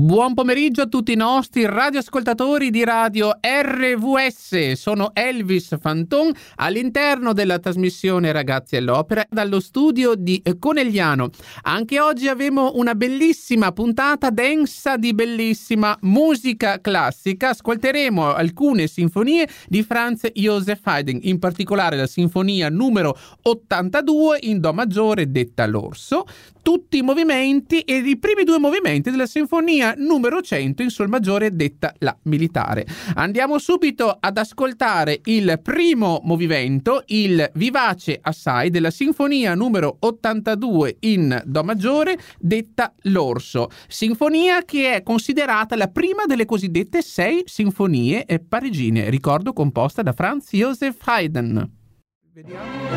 Buon pomeriggio a tutti i nostri radioascoltatori di radio RVS. Sono Elvis Fanton all'interno della trasmissione Ragazzi all'Opera dallo studio di Conegliano. Anche oggi avremo una bellissima puntata densa di bellissima musica classica. Ascolteremo alcune sinfonie di Franz Joseph Haydn, in particolare la sinfonia numero 82 in Do maggiore detta l'Orso, tutti i movimenti e i primi due movimenti della sinfonia numero 100 in Sol maggiore detta la militare. Andiamo subito ad ascoltare il primo movimento, il vivace assai della sinfonia numero 82 in Do maggiore detta l'Orso, sinfonia che è considerata la prima delle cosiddette sei sinfonie parigine, ricordo composta da Franz Joseph Haydn. Vediamo.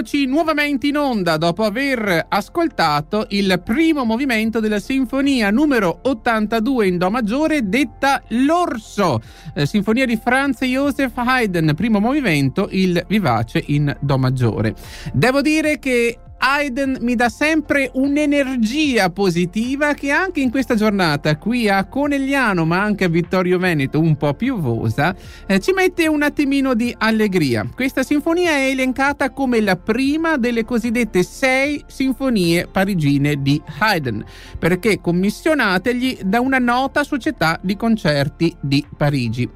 Eccoci nuovamente in onda dopo aver ascoltato il primo movimento della sinfonia numero 82 in Do maggiore detta L'Orso, eh, sinfonia di Franz Joseph Haydn, primo movimento, il vivace in Do maggiore. Devo dire che Aiden mi dà sempre un'energia positiva che anche in questa giornata qui a Conegliano ma anche a Vittorio Veneto un po' piovosa eh, ci mette un attimino di allegria. Questa sinfonia è elencata come la prima delle cosiddette sei sinfonie parigine di Haydn perché commissionategli da una nota società di concerti di Parigi.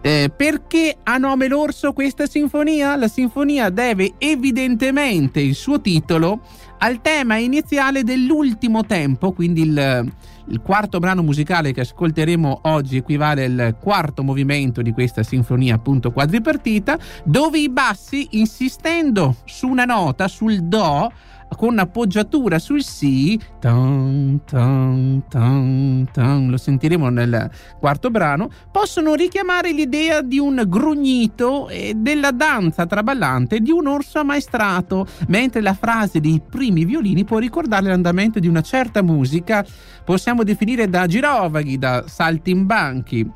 Eh, perché ha nome l'orso questa sinfonia? La sinfonia deve evidentemente il suo titolo al tema iniziale dell'ultimo tempo, quindi il, il quarto brano musicale che ascolteremo oggi equivale al quarto movimento di questa sinfonia appunto quadripartita, dove i bassi, insistendo su una nota, sul Do, con appoggiatura sul Si, tan, tan, tan, lo sentiremo nel quarto brano, possono richiamare l'idea di un grugnito e della danza traballante di un orso ammaestrato, mentre la frase dei primi violini può ricordare l'andamento di una certa musica, possiamo definire da girovaghi, da saltimbanchi.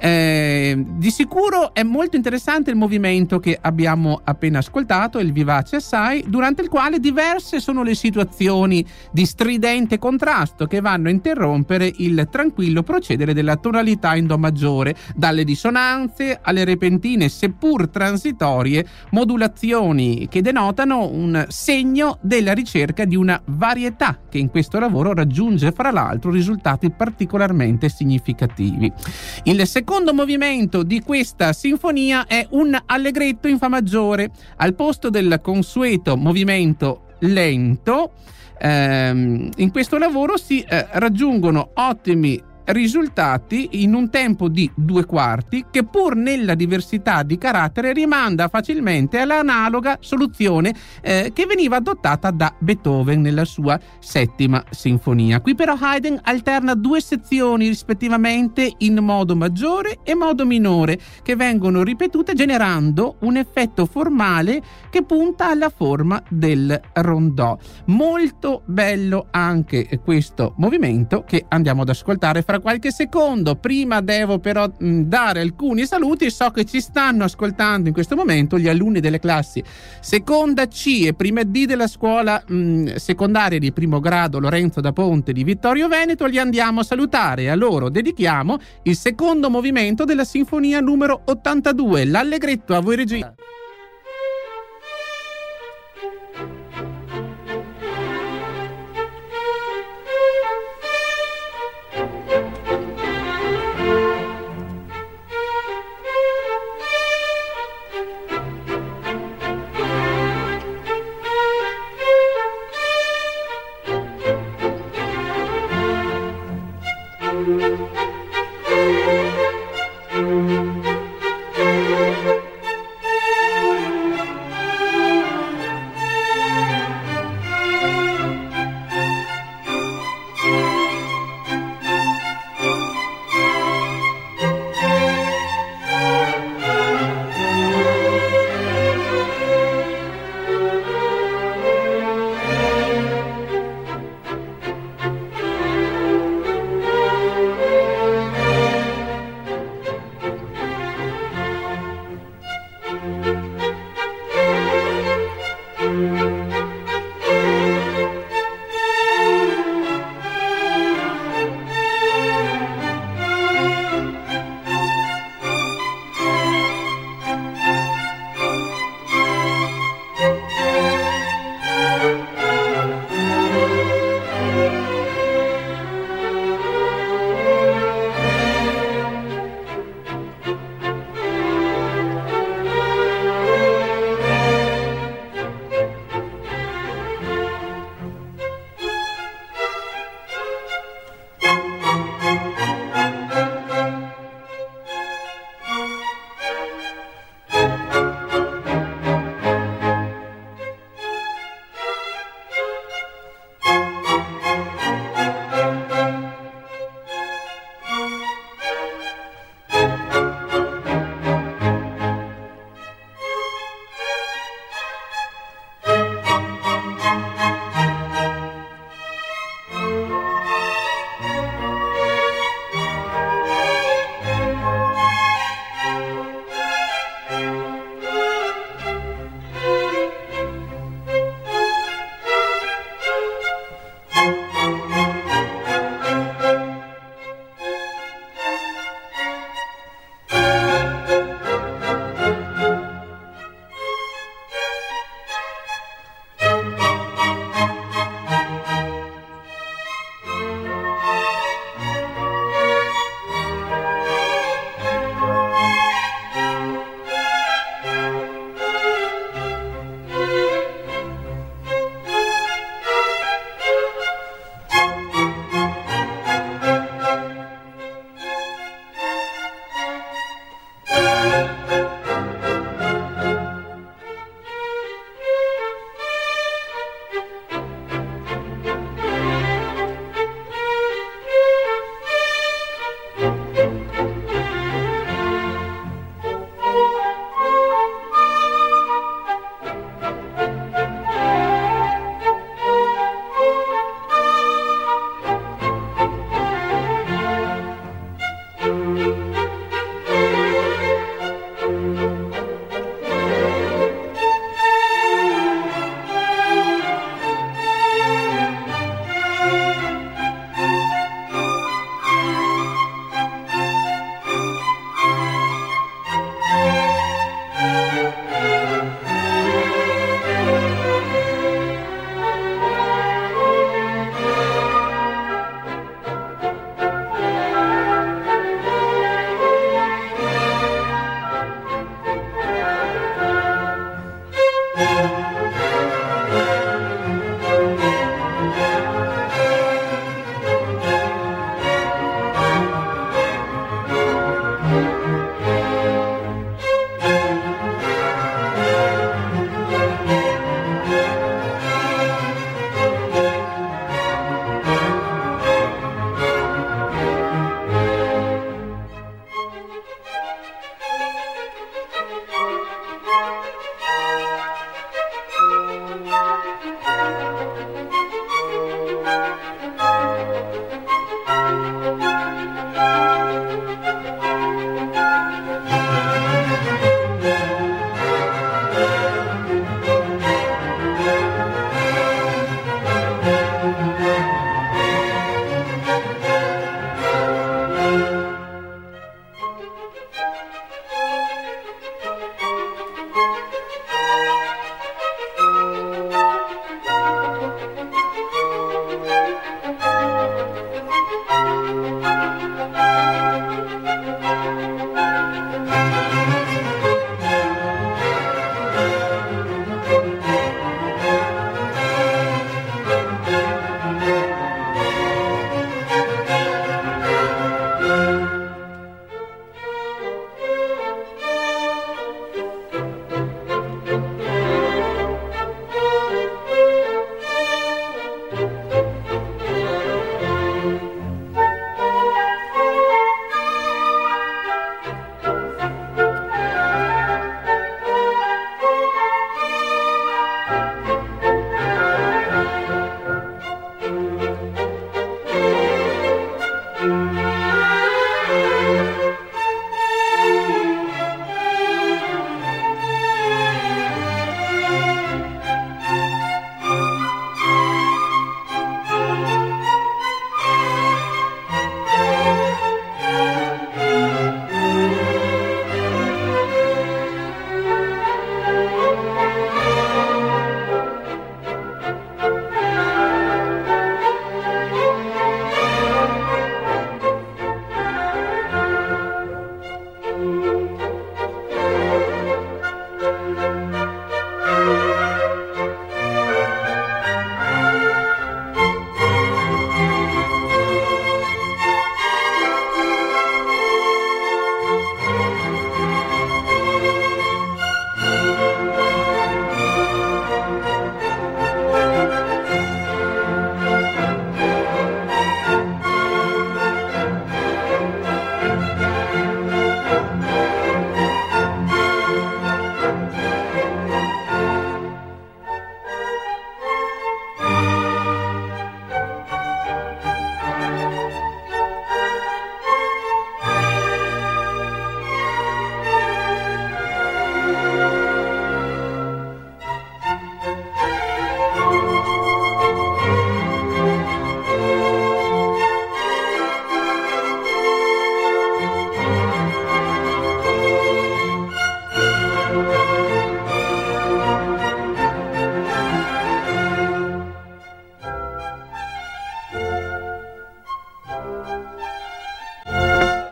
Eh, di sicuro è molto interessante il movimento che abbiamo appena ascoltato, il vivace assai, durante il quale diverse sono le situazioni di stridente contrasto che vanno a interrompere il tranquillo procedere della tonalità in Do maggiore, dalle dissonanze alle repentine, seppur transitorie, modulazioni che denotano un segno della ricerca di una varietà che in questo lavoro raggiunge fra l'altro risultati particolarmente significativi. Il secondo movimento di questa sinfonia è un allegretto in fa maggiore, al posto del consueto movimento lento. Ehm, in questo lavoro si eh, raggiungono ottimi risultati in un tempo di due quarti che pur nella diversità di carattere rimanda facilmente all'analoga soluzione eh, che veniva adottata da Beethoven nella sua settima sinfonia. Qui però Haydn alterna due sezioni rispettivamente in modo maggiore e modo minore che vengono ripetute generando un effetto formale che punta alla forma del rondò. Molto bello anche questo movimento che andiamo ad ascoltare fra qualche secondo. Prima devo però mh, dare alcuni saluti. So che ci stanno ascoltando in questo momento gli alunni delle classi seconda C e prima D della scuola mh, secondaria di primo grado Lorenzo da Ponte di Vittorio Veneto. Li andiamo a salutare e a loro dedichiamo il secondo movimento della sinfonia numero 82, l'Allegretto a voi regia.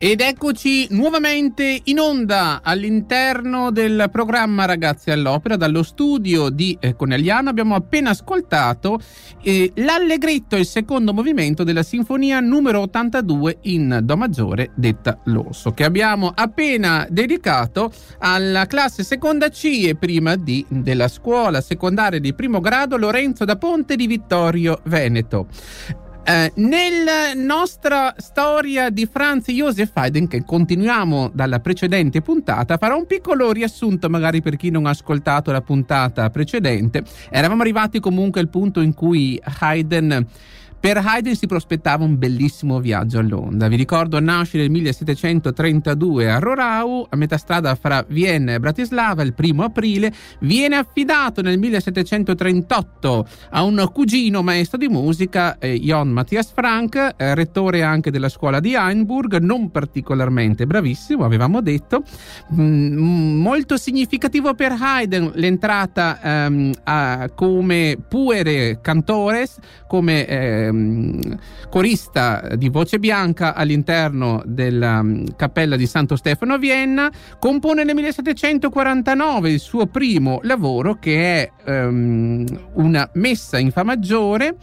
Ed eccoci nuovamente in onda all'interno del programma Ragazzi all'Opera. Dallo studio di eh, Conegliano abbiamo appena ascoltato eh, l'allegretto, il secondo movimento della sinfonia numero 82 in Do maggiore detta L'Orso, che abbiamo appena dedicato alla classe seconda C e prima D della scuola secondaria di primo grado Lorenzo da Ponte di Vittorio Veneto. Eh, nella nostra storia di Franz Josef Haydn, che continuiamo dalla precedente puntata, farò un piccolo riassunto magari per chi non ha ascoltato la puntata precedente. Eravamo arrivati comunque al punto in cui Haydn per Haydn si prospettava un bellissimo viaggio a Londra. Vi ricordo, nasce nel 1732 a Rorau, a metà strada fra Vienna e Bratislava, il primo aprile. Viene affidato nel 1738 a un cugino maestro di musica, eh, Jon Matthias Frank, eh, rettore anche della scuola di Einburg, non particolarmente bravissimo, avevamo detto. Mm, molto significativo per Haydn l'entrata ehm, a, come puere cantores, come eh, Ehm, corista di voce bianca all'interno della mm, cappella di Santo Stefano a Vienna, compone nel 1749 il suo primo lavoro che è um, una messa in Fa maggiore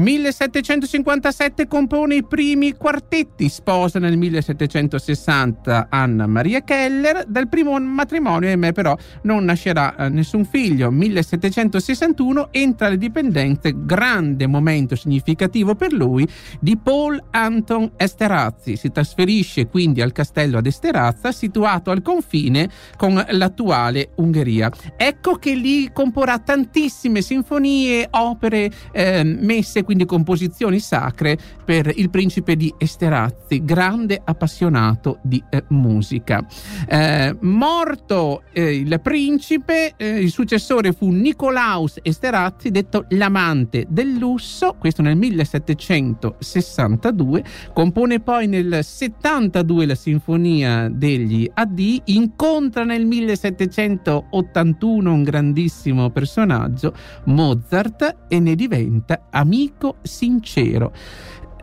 1757 compone i primi quartetti, sposa nel 1760 Anna Maria Keller. Dal primo matrimonio, ahimè, però, non nascerà eh, nessun figlio. 1761 entra alle dipendenze, grande momento significativo per lui, di Paul Anton Esterhazy. Si trasferisce quindi al castello ad Esterazza, situato al confine con l'attuale Ungheria. Ecco che lì comporrà tantissime sinfonie, opere eh, messe quindi composizioni sacre per il principe di Esterhazy, grande appassionato di eh, musica. Eh, morto eh, il principe, eh, il successore fu Nicolaus Esterhazy, detto l'amante del lusso, questo nel 1762, compone poi nel 72 la sinfonia degli AD, incontra nel 1781 un grandissimo personaggio, Mozart, e ne diventa amico amico sincero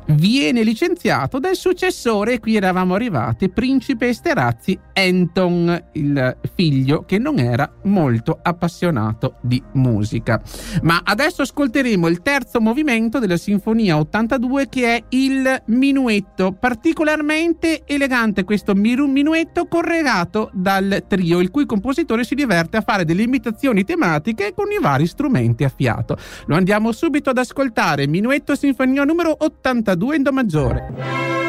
viene licenziato dal successore, e qui eravamo arrivati, principe Esterhazy Anton, il figlio che non era molto appassionato di musica. Ma adesso ascolteremo il terzo movimento della Sinfonia 82 che è il minuetto, particolarmente elegante questo minuetto corregato dal trio, il cui compositore si diverte a fare delle imitazioni tematiche con i vari strumenti a fiato. Lo andiamo subito ad ascoltare, minuetto Sinfonia numero 82 2 in Do maggiore.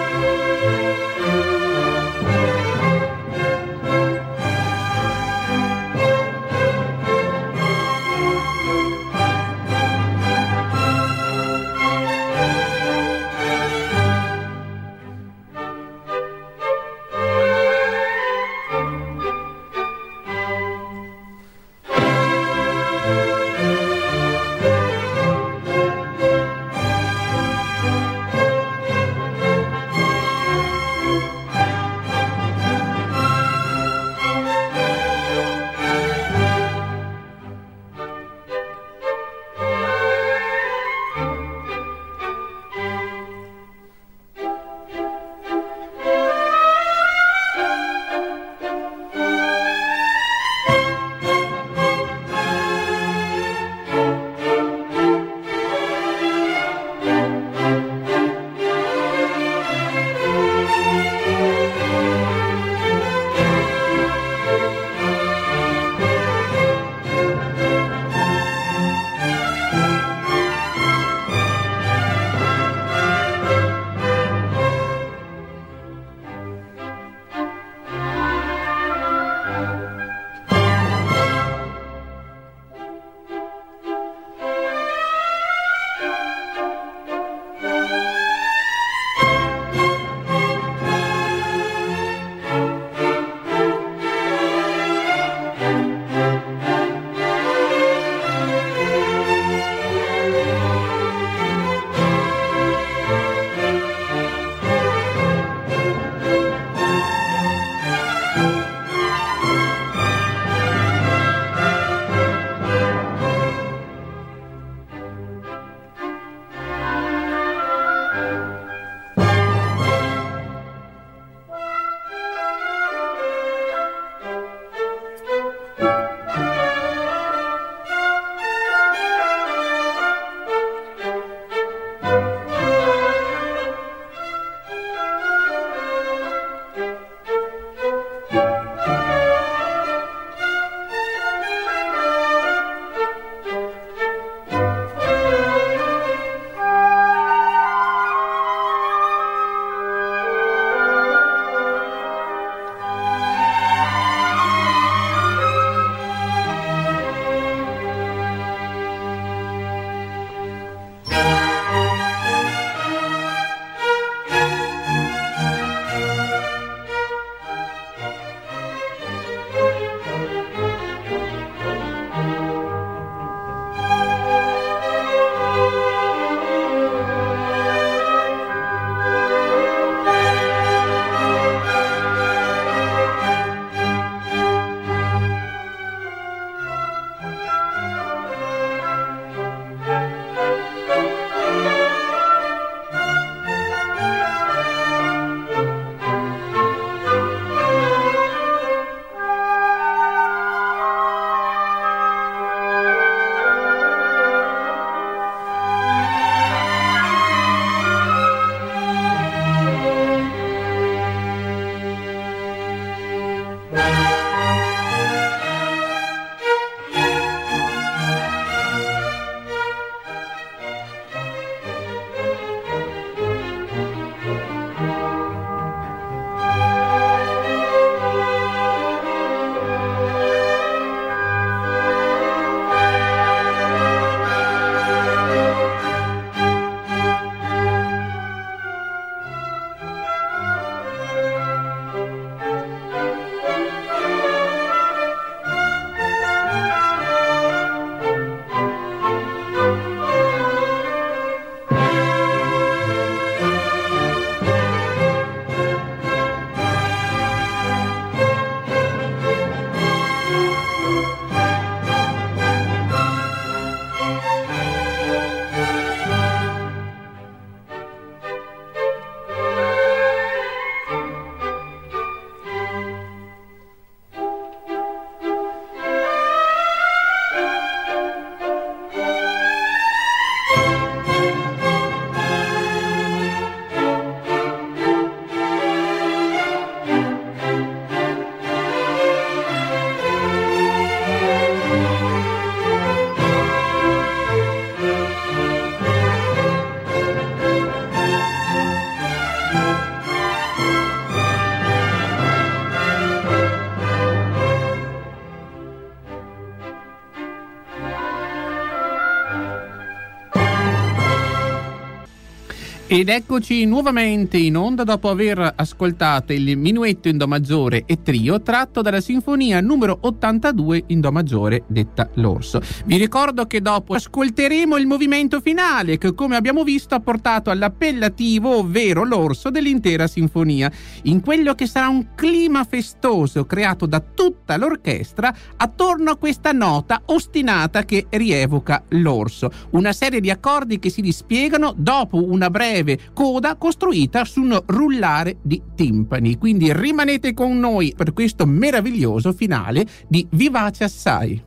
Ed eccoci nuovamente in onda dopo aver ascoltato il minuetto in Do maggiore e trio tratto dalla sinfonia numero 82 in Do maggiore detta L'Orso. Vi ricordo che dopo ascolteremo il movimento finale che come abbiamo visto ha portato all'appellativo ovvero l'Orso dell'intera sinfonia, in quello che sarà un clima festoso creato da tutta l'orchestra attorno a questa nota ostinata che rievoca l'Orso, una serie di accordi che si dispiegano dopo una breve breve coda costruita su un rullare di timpani. Quindi rimanete con noi per questo meraviglioso finale di Vivace Assai.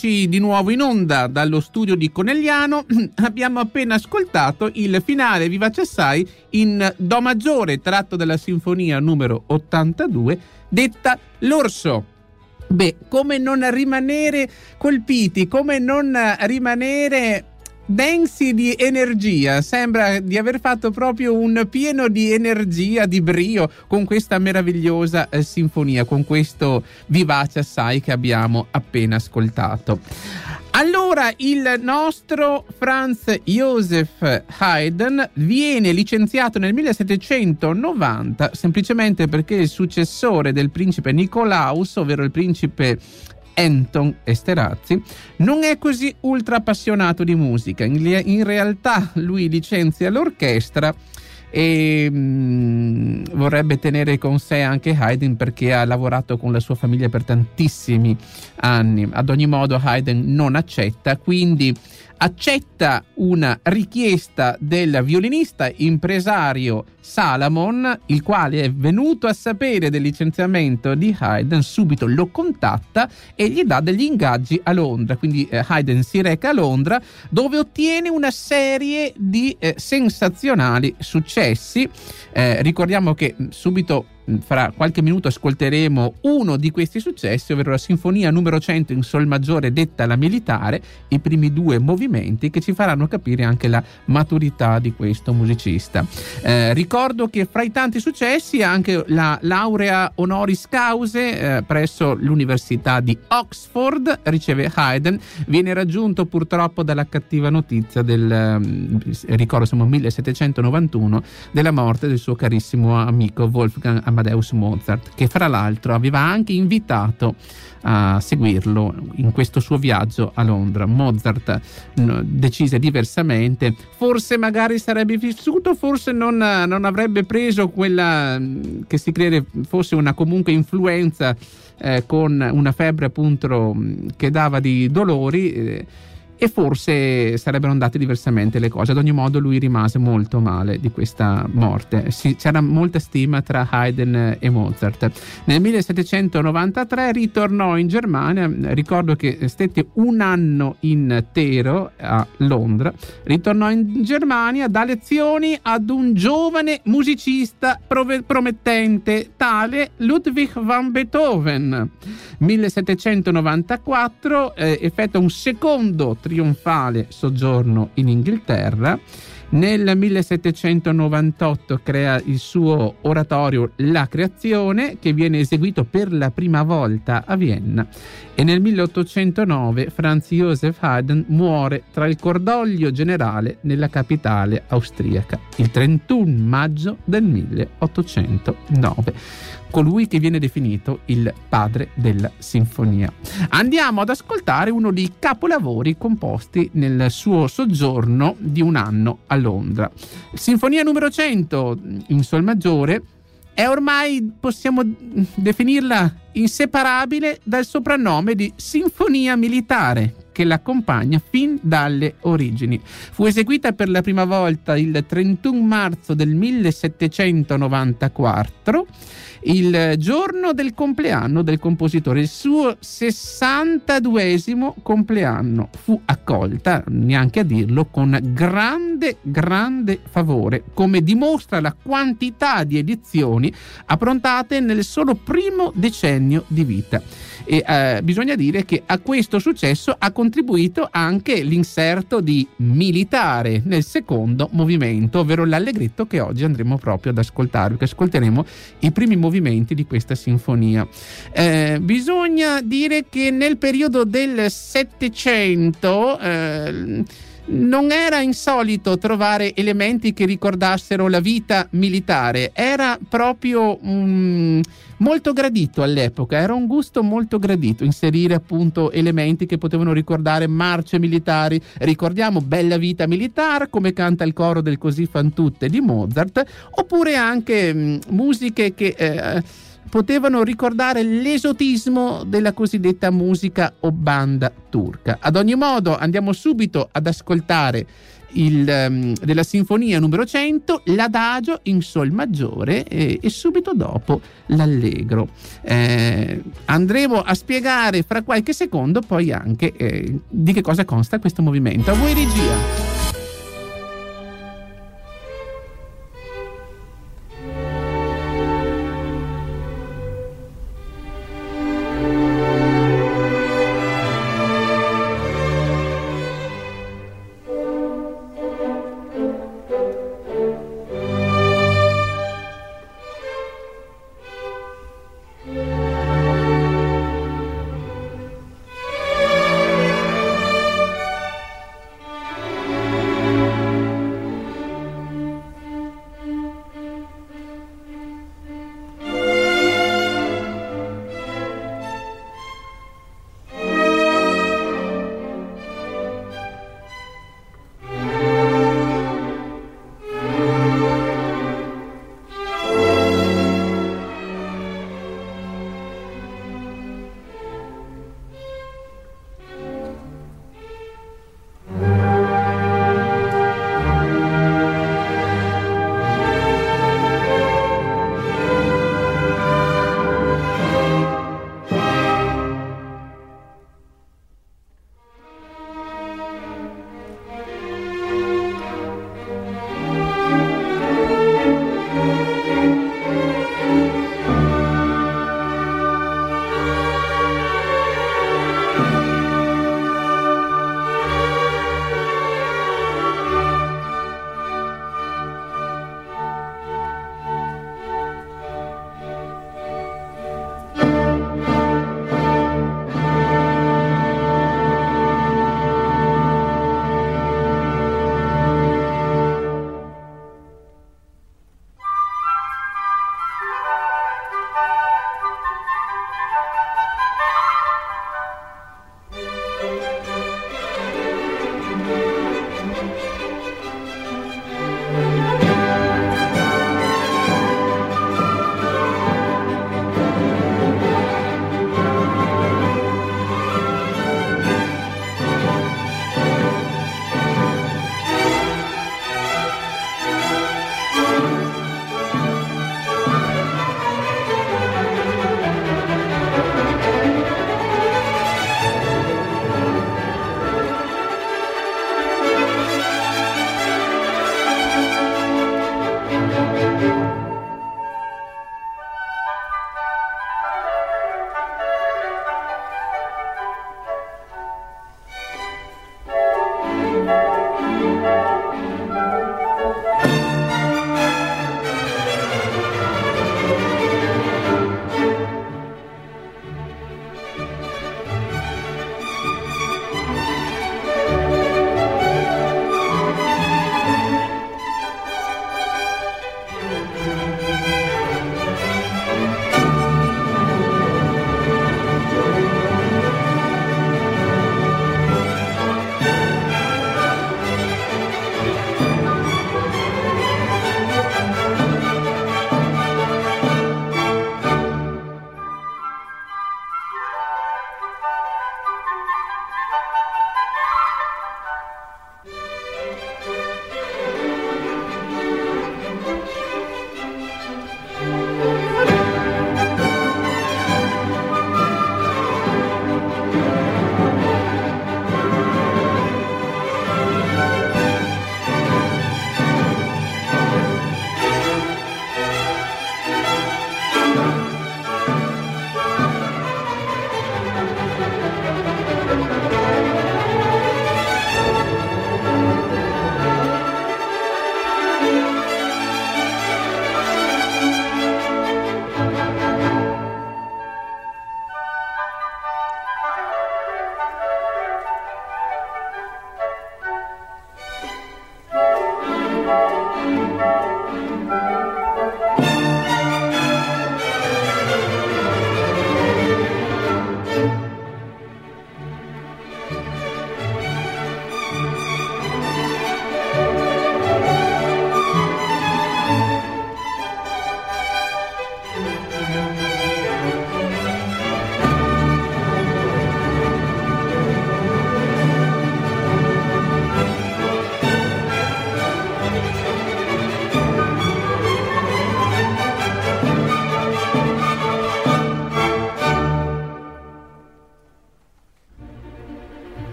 Eccoci di nuovo in onda dallo studio di Conegliano. Abbiamo appena ascoltato il finale Vivace Assai in Do maggiore, tratto dalla sinfonia numero 82, detta L'Orso. Beh, come non rimanere colpiti, come non rimanere densi di energia. Sembra di aver fatto proprio un pieno di energia, di brio con questa meravigliosa eh, sinfonia, con questo vivace assai che abbiamo appena ascoltato. Allora, il nostro Franz Joseph Haydn viene licenziato nel 1790 semplicemente perché il successore del principe Nicolaus, ovvero il principe Anton Esterazzi, non è così ultra appassionato di musica. In, in realtà lui licenzia l'orchestra e mm, vorrebbe tenere con sé anche Haydn perché ha lavorato con la sua famiglia per tantissimi anni. Ad ogni modo Haydn non accetta, quindi accetta una richiesta del violinista impresario Salamon, il quale è venuto a sapere del licenziamento di Haydn, subito lo contatta e gli dà degli ingaggi a Londra. Quindi eh, Haydn si reca a Londra dove ottiene una serie di eh, sensazionali successi. Eh, ricordiamo che subito fra qualche minuto ascolteremo uno di questi successi, ovvero la sinfonia numero 100 in sol maggiore detta la militare, i primi due movimenti che ci faranno capire anche la maturità di questo musicista. Eh, ricordo che fra i tanti successi anche la laurea honoris cause eh, presso l'Università di Oxford riceve Haydn, viene raggiunto purtroppo dalla cattiva notizia del, eh, ricordo siamo 1791, della morte del suo carissimo amico Wolfgang Amadeus Mozart, che fra l'altro aveva anche invitato a seguirlo in questo suo viaggio a Londra. Mozart decise diversamente, forse magari sarebbe vissuto, forse non, non avrebbe preso quella che si crede fosse una comunque influenza eh, con una febbre appunto che dava di dolori. Eh, e forse sarebbero andate diversamente le cose. Ad ogni modo lui rimase molto male di questa morte. Si, c'era molta stima tra Haydn e Mozart. Nel 1793 ritornò in Germania, ricordo che stette un anno intero a Londra, ritornò in Germania da lezioni ad un giovane musicista prove- promettente, tale Ludwig van Beethoven. 1794 eh, effettua un secondo trionfale soggiorno in Inghilterra. Nel 1798 crea il suo oratorio La Creazione che viene eseguito per la prima volta a Vienna e nel 1809 Franz Joseph Haydn muore tra il cordoglio generale nella capitale austriaca il 31 maggio del 1809 colui che viene definito il padre della sinfonia. Andiamo ad ascoltare uno dei capolavori composti nel suo soggiorno di un anno a Londra. Sinfonia numero 100 in Sol maggiore è ormai, possiamo definirla, inseparabile dal soprannome di Sinfonia Militare, che l'accompagna fin dalle origini. Fu eseguita per la prima volta il 31 marzo del 1794 il giorno del compleanno del compositore, il suo 62esimo compleanno. Fu accolta, neanche a dirlo, con grande, grande favore, come dimostra la quantità di edizioni approntate nel solo primo decennio di vita. E eh, bisogna dire che a questo successo ha contribuito anche l'inserto di militare nel secondo movimento, ovvero l'allegretto che oggi andremo proprio ad ascoltare, perché ascolteremo i primi movimenti di questa sinfonia. Eh, bisogna dire che nel periodo del Settecento eh, non era insolito trovare elementi che ricordassero la vita militare, era proprio um, molto gradito all'epoca, era un gusto molto gradito inserire appunto elementi che potevano ricordare marce militari, ricordiamo Bella vita militare come canta il coro del Così fan tutte di Mozart, oppure anche um, musiche che... Eh, potevano ricordare l'esotismo della cosiddetta musica o banda turca. Ad ogni modo andiamo subito ad ascoltare il, um, della sinfonia numero 100, l'adagio in sol maggiore e, e subito dopo l'allegro. Eh, andremo a spiegare fra qualche secondo poi anche eh, di che cosa consta questo movimento. A voi regia.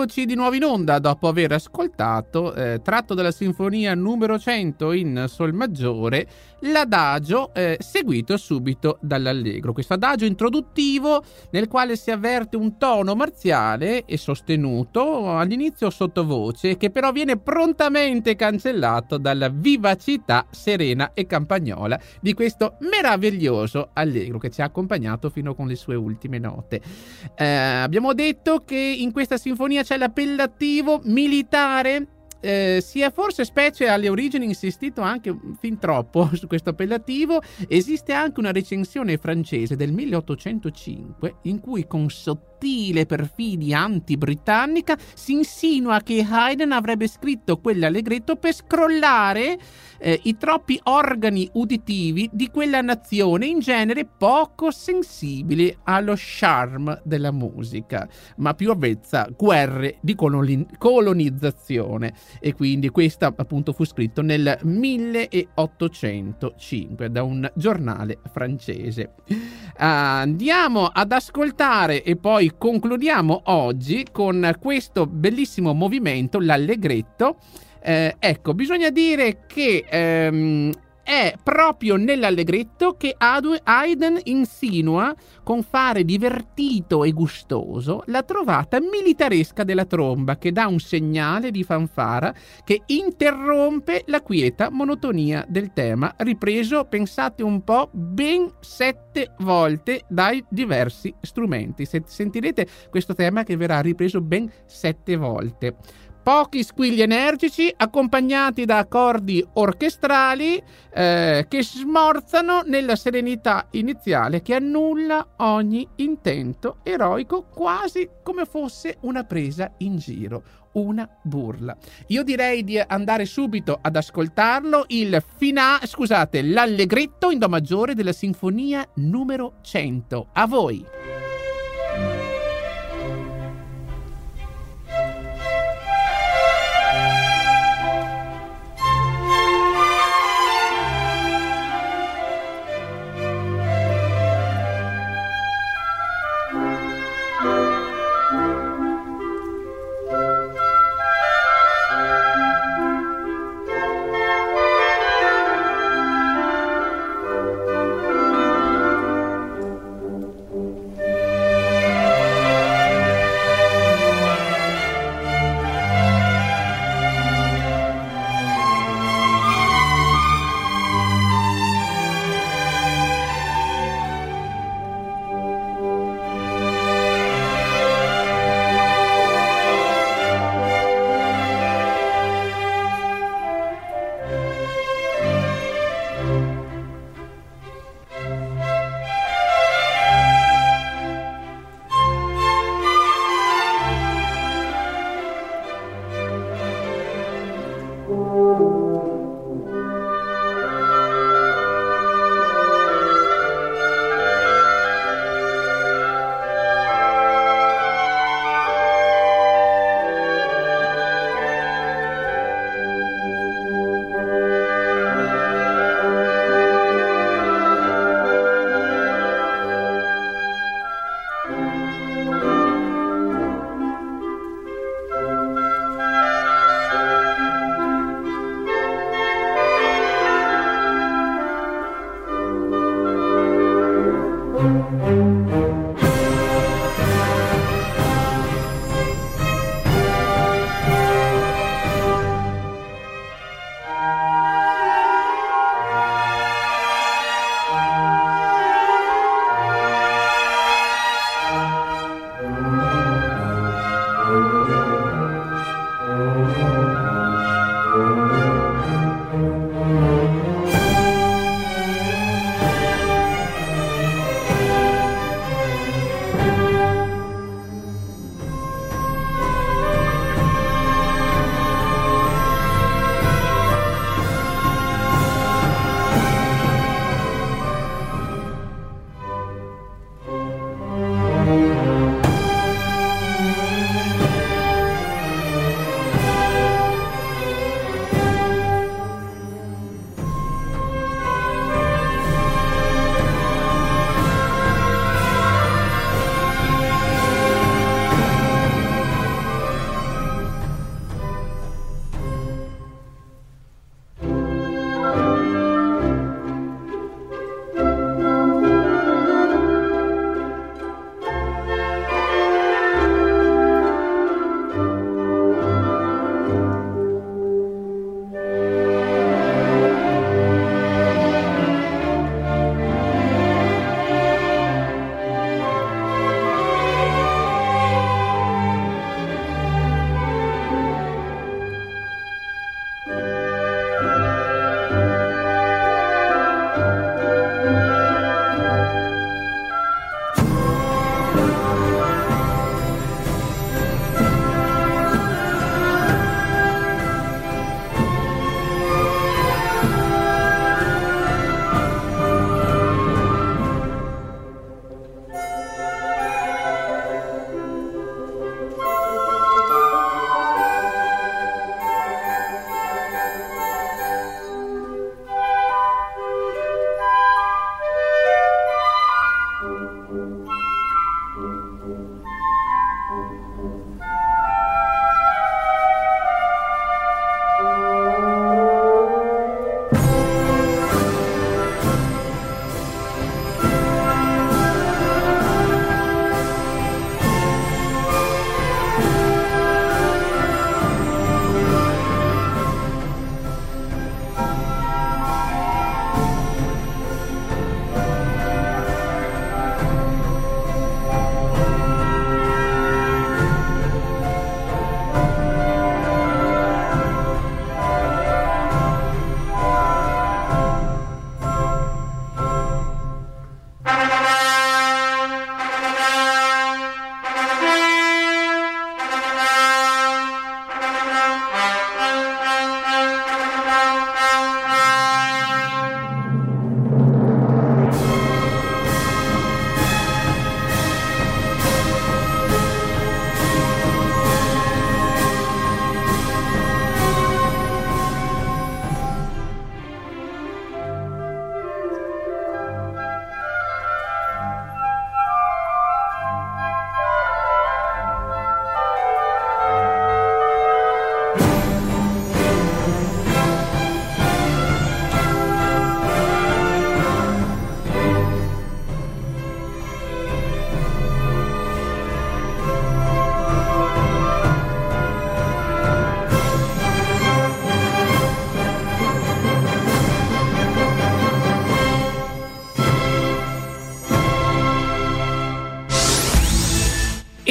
Eccoci di nuovo in onda dopo aver ascoltato, eh, tratto dalla sinfonia numero 100 in Sol maggiore, l'adagio eh, seguito subito dall'allegro. Questo adagio introduttivo nel quale si avverte un tono marziale e sostenuto all'inizio sottovoce che però viene prontamente cancellato dalla vivacità serena e campagnola di questo meraviglioso allegro che ci ha accompagnato fino con le sue ultime note. Eh, abbiamo detto che in questa sinfonia c'è l'appellativo militare eh, si è forse specie alle origini insistito anche fin troppo su questo appellativo. Esiste anche una recensione francese del 1805 in cui con sottile perfidia anti-britannica si insinua che Haydn avrebbe scritto quell'allegretto per scrollare eh, i troppi organi uditivi di quella nazione in genere poco sensibile allo charme della musica, ma più avvezza guerre di colonizzazione e quindi questo appunto fu scritto nel 1805 da un giornale francese. Andiamo ad ascoltare e poi concludiamo oggi con questo bellissimo movimento, l'allegretto. Eh, ecco, bisogna dire che ehm, è proprio nell'allegretto che Haydn insinua con fare divertito e gustoso la trovata militaresca della tromba che dà un segnale di fanfara che interrompe la quieta monotonia del tema, ripreso, pensate un po', ben sette volte dai diversi strumenti. Sentirete questo tema che verrà ripreso ben sette volte pochi squilli energici accompagnati da accordi orchestrali eh, che smorzano nella serenità iniziale che annulla ogni intento eroico quasi come fosse una presa in giro, una burla. Io direi di andare subito ad ascoltarlo il finale, scusate, l'allegretto in do maggiore della sinfonia numero 100. A voi.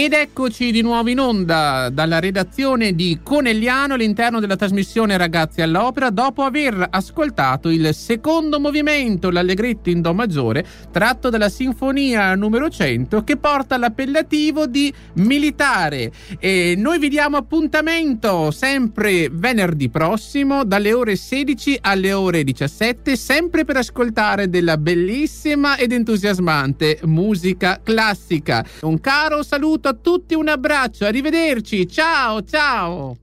Ed eccoci di nuovo in onda dalla redazione di Conegliano all'interno della trasmissione Ragazzi all'Opera dopo aver ascoltato il secondo movimento, l'Allegretto in Do maggiore, tratto dalla Sinfonia numero 100 che porta l'appellativo di Militare. E noi vi diamo appuntamento sempre venerdì prossimo dalle ore 16 alle ore 17 sempre per ascoltare della bellissima ed entusiasmante musica classica. Un caro saluto a tutti, un abbraccio, arrivederci, ciao ciao!